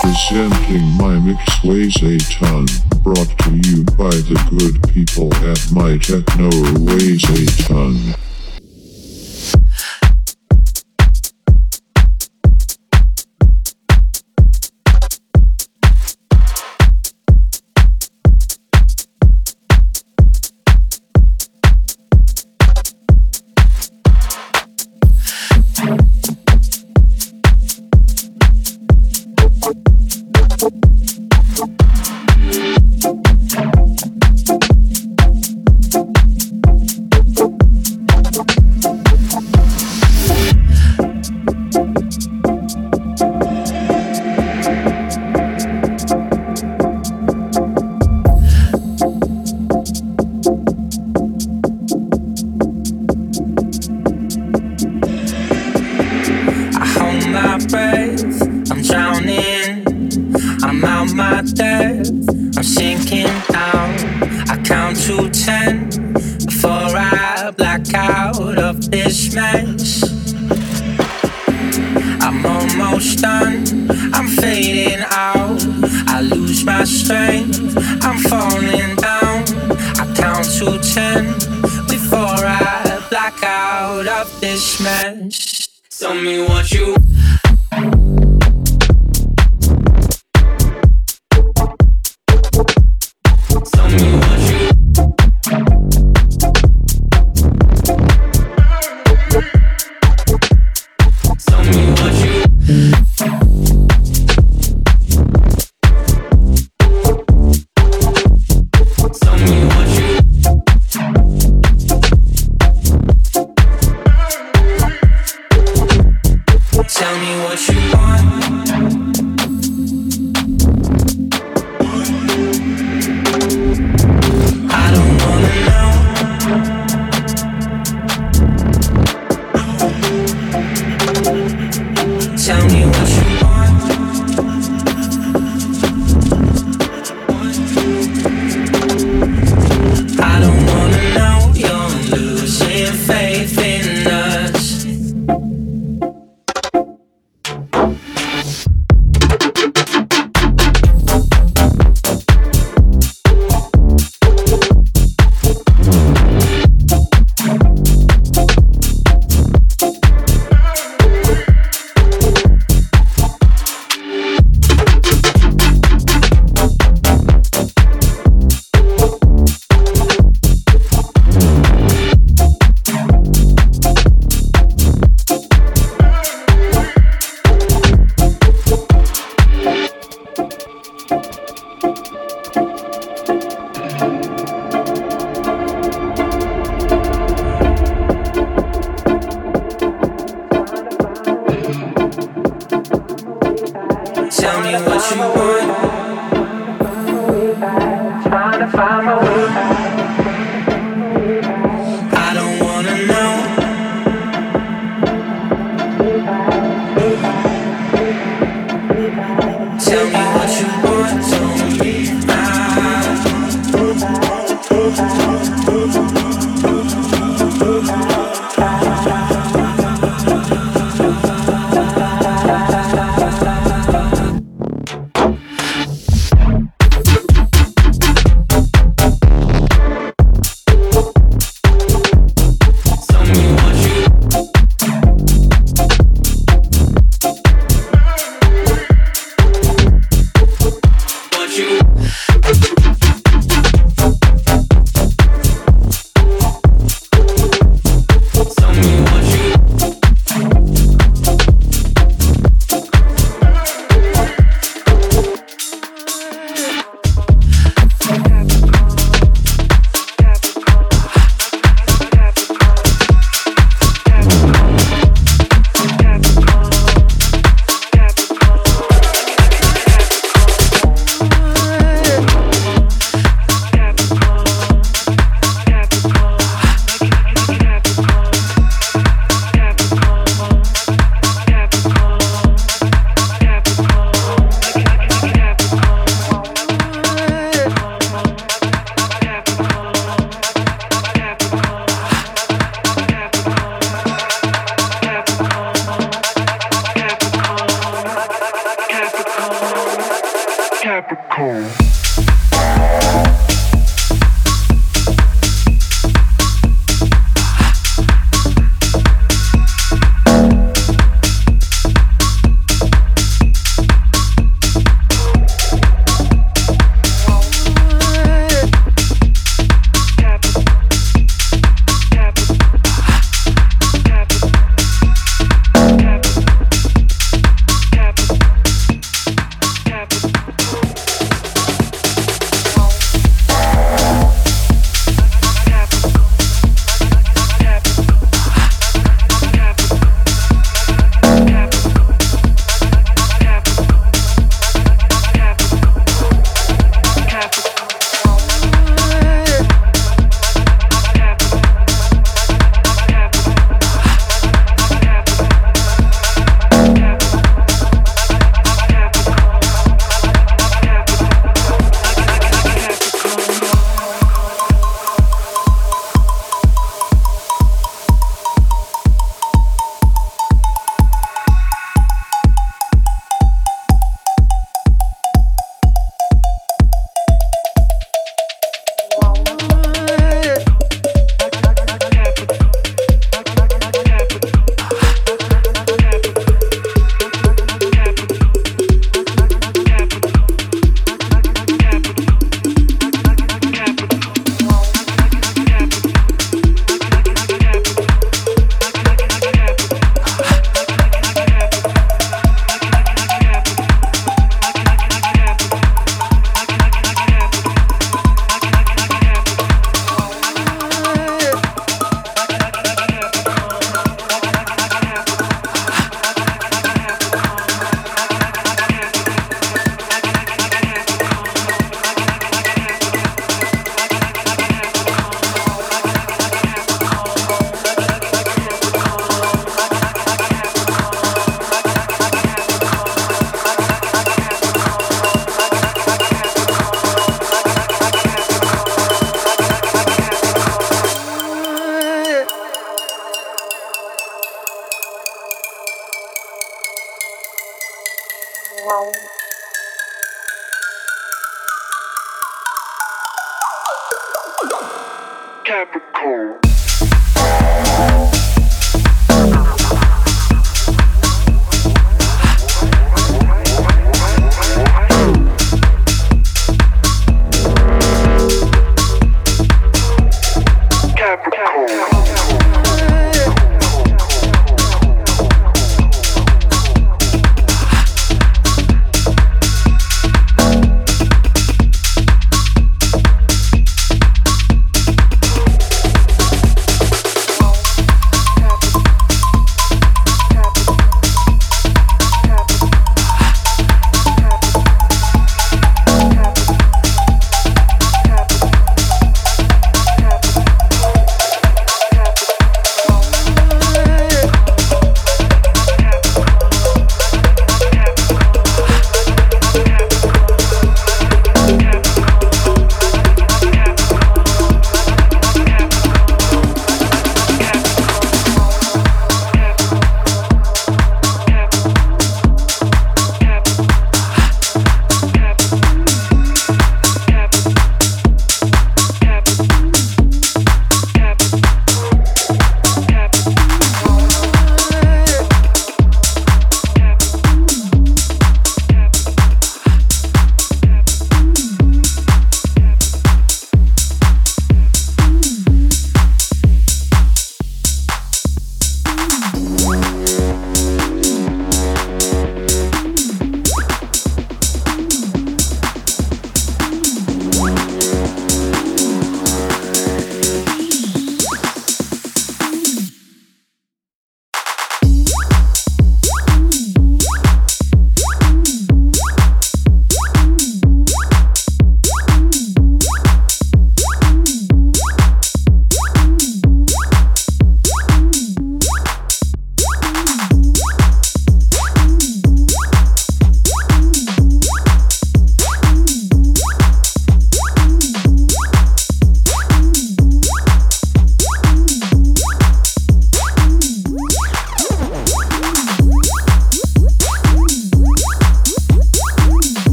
Presenting my mix weighs a ton. Brought to you by the good people at my techno weighs a ton.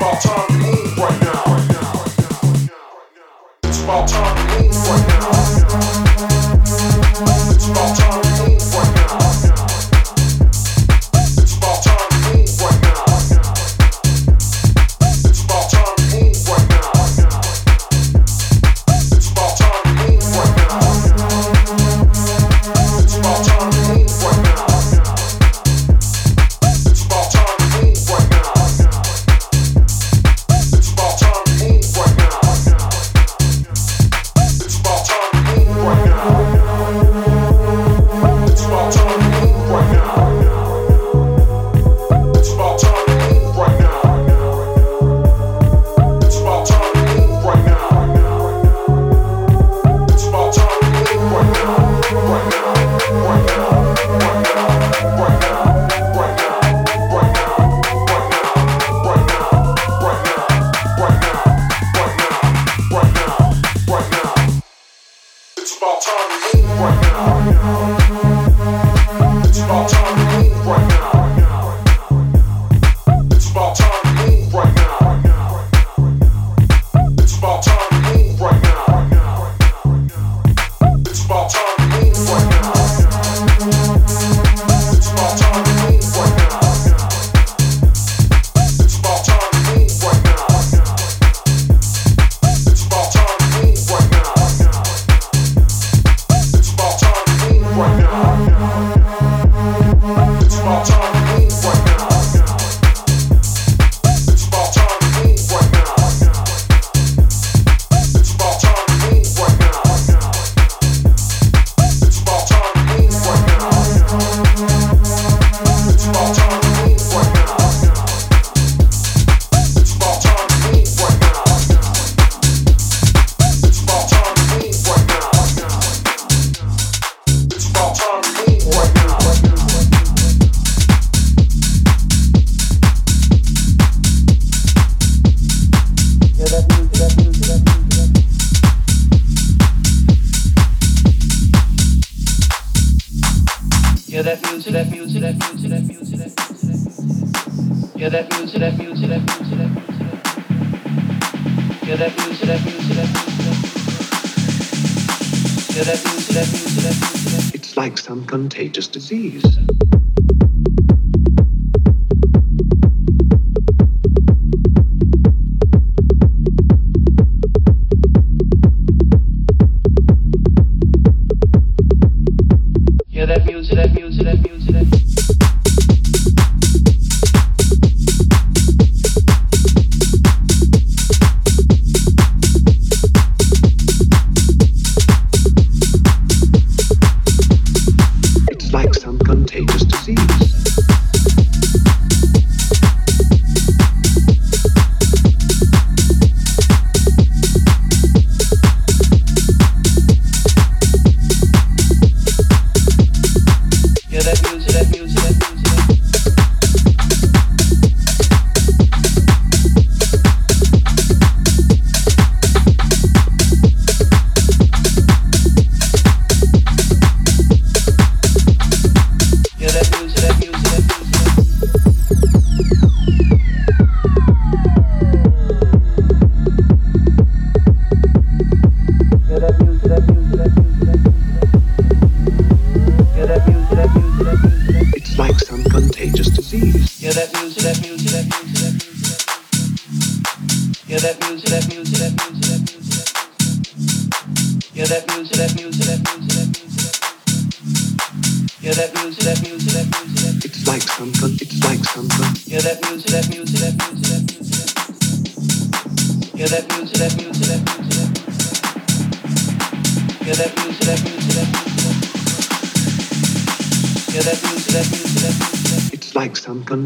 It's about time you move right now. It's about time you move right now.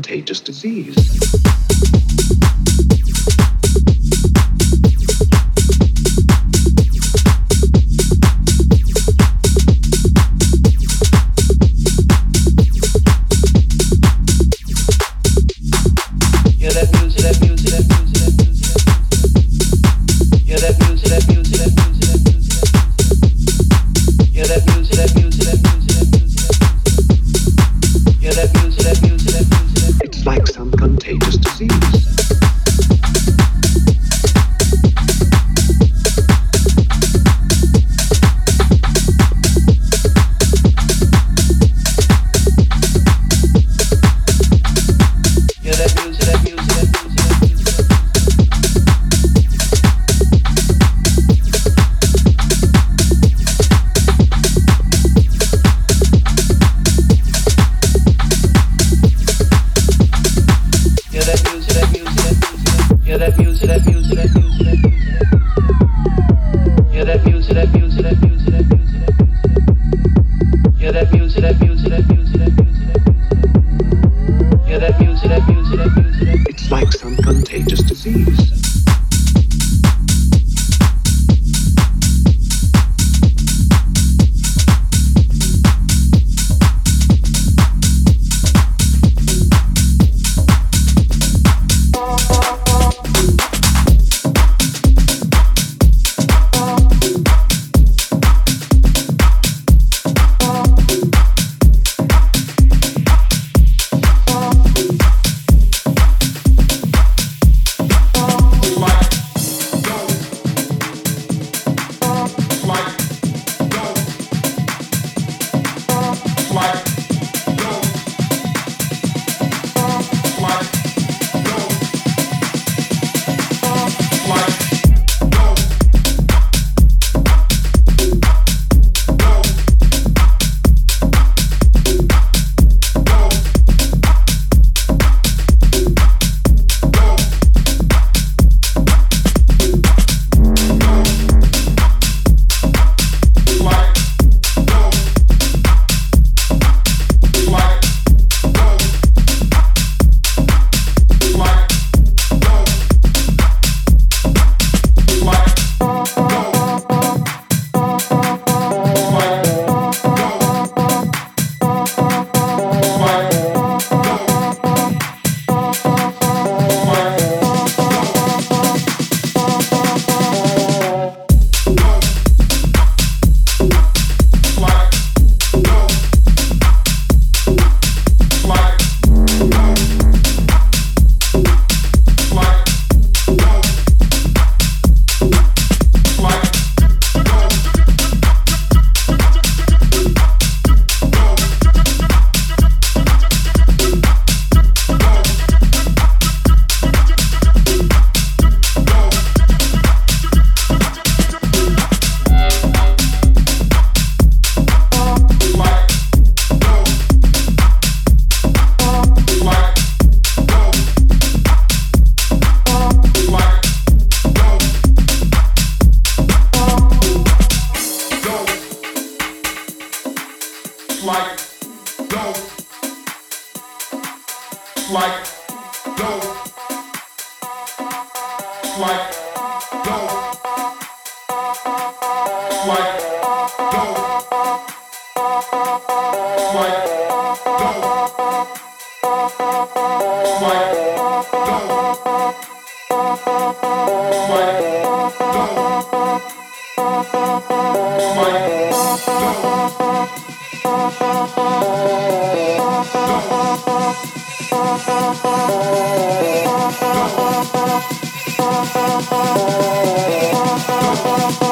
Contagious disease. Go. Go. Go.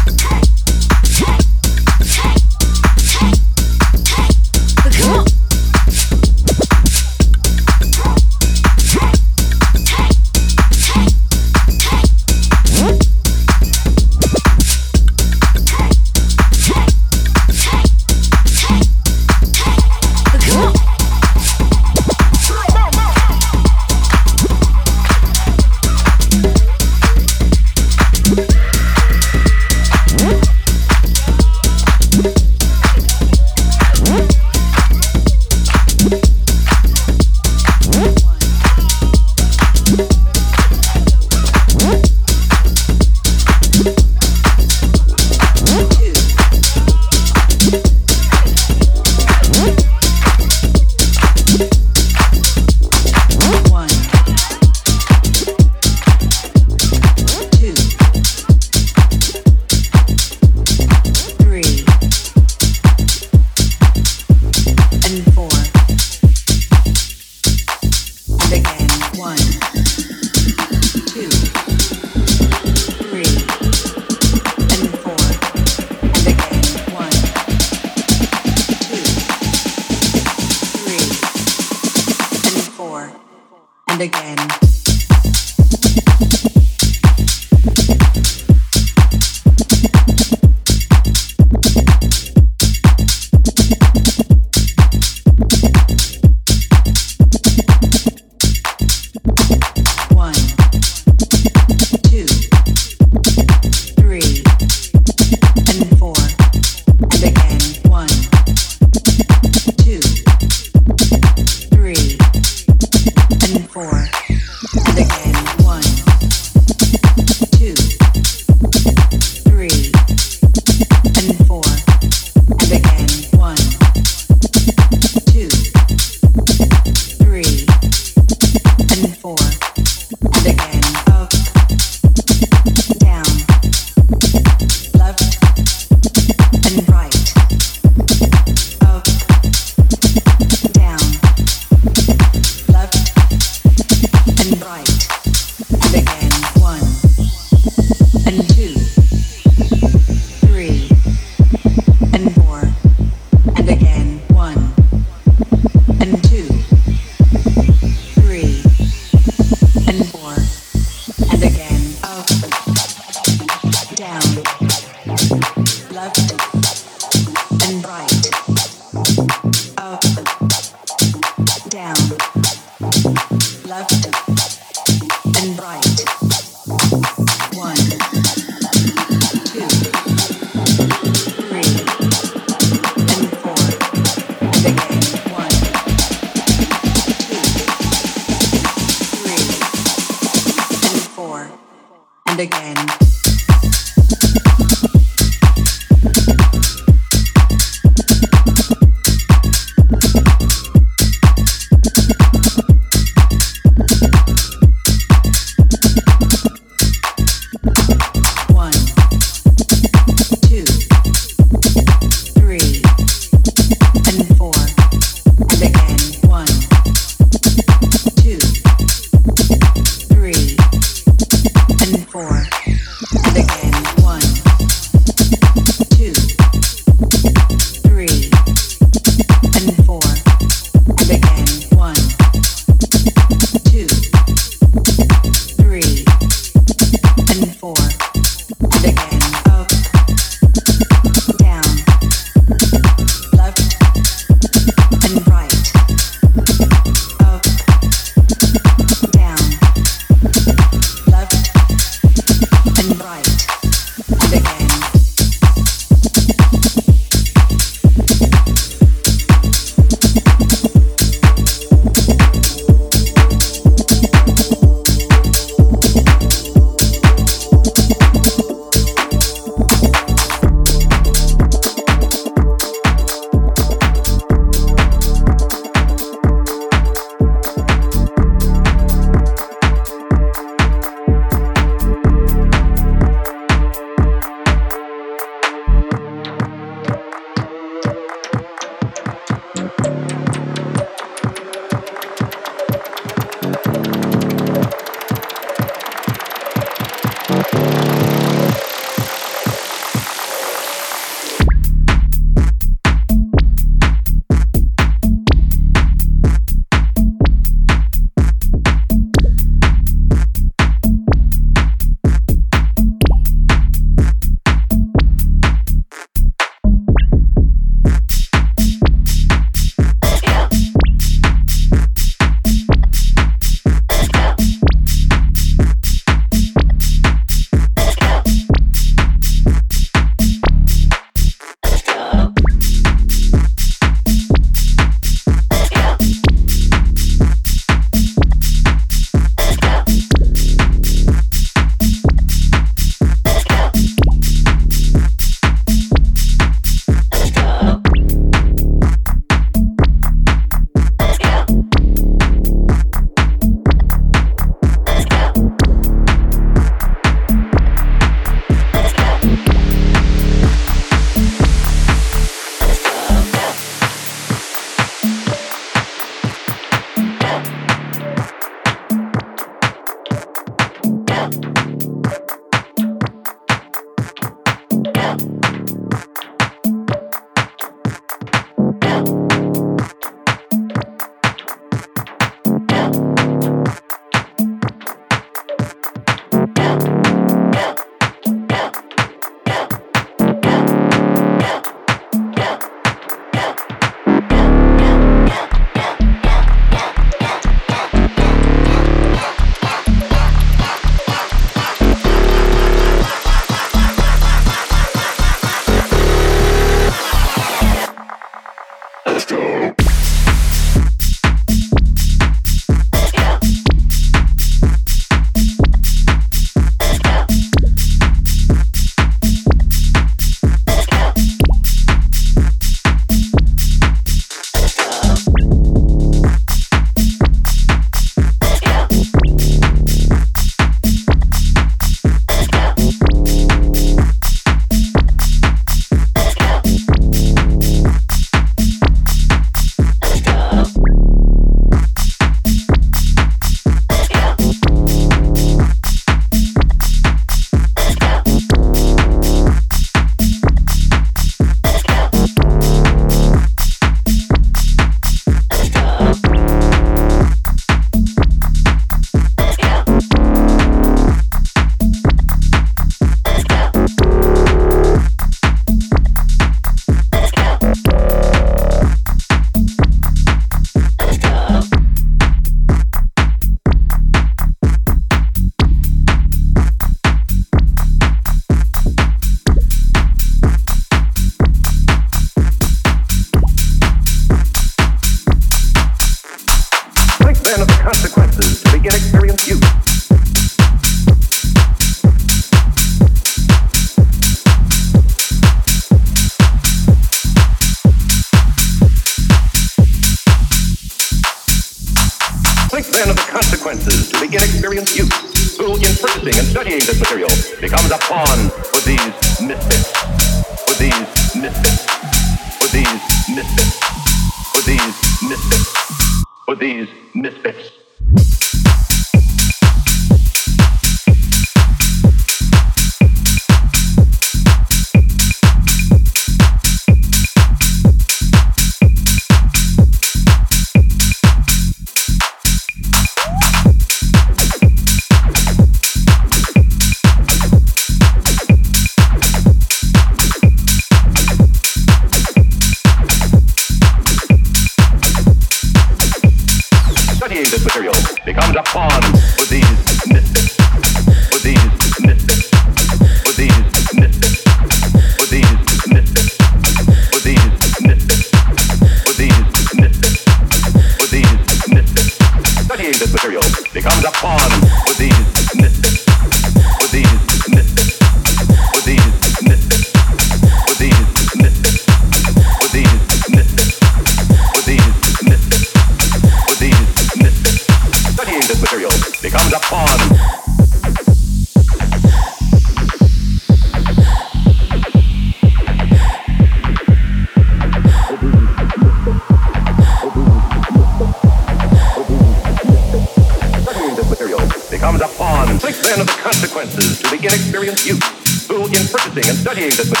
created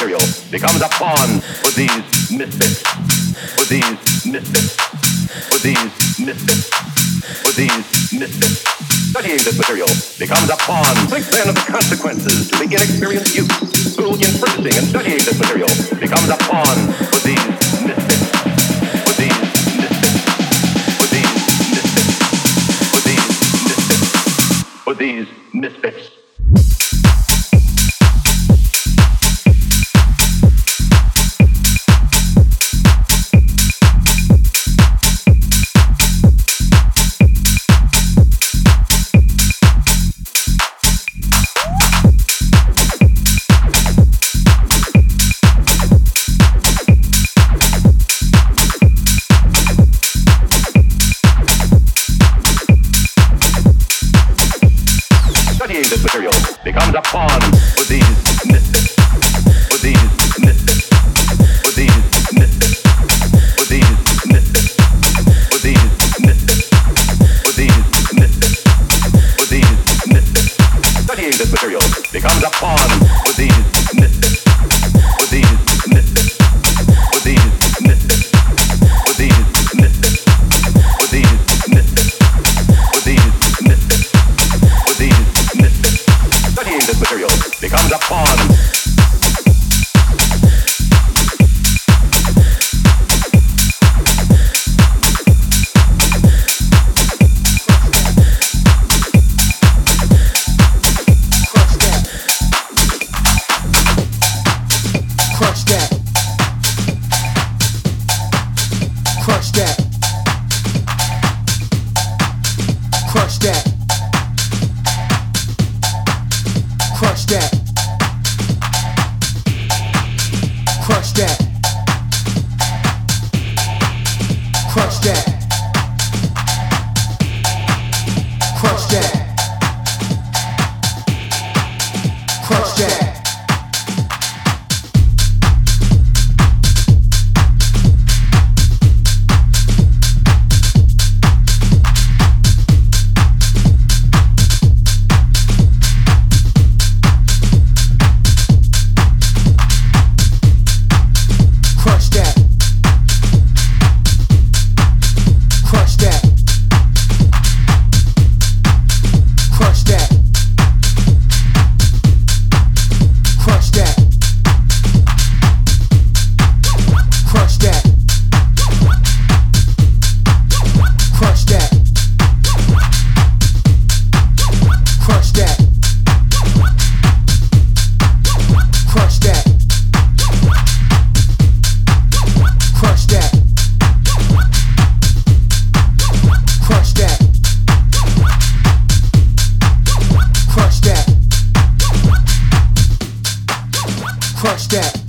step.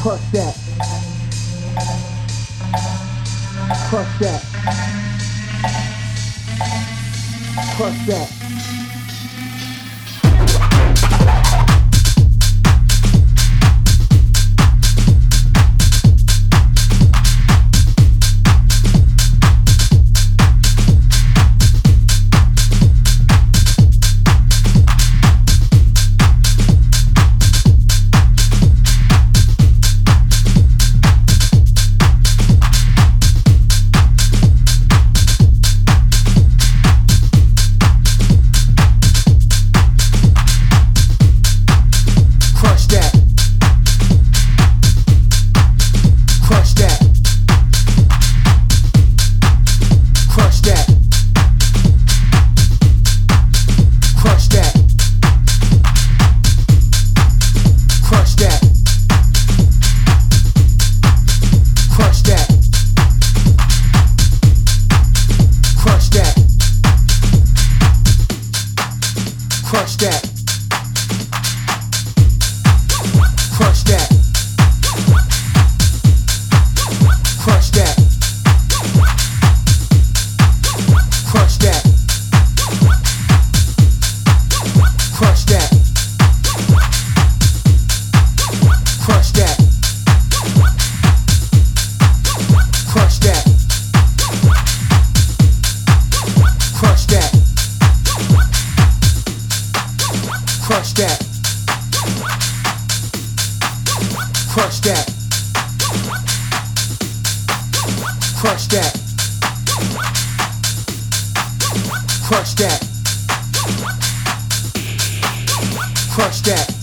Crush that. Crush that. Crush that. Crush that. Crush that. Crush that. Crush that.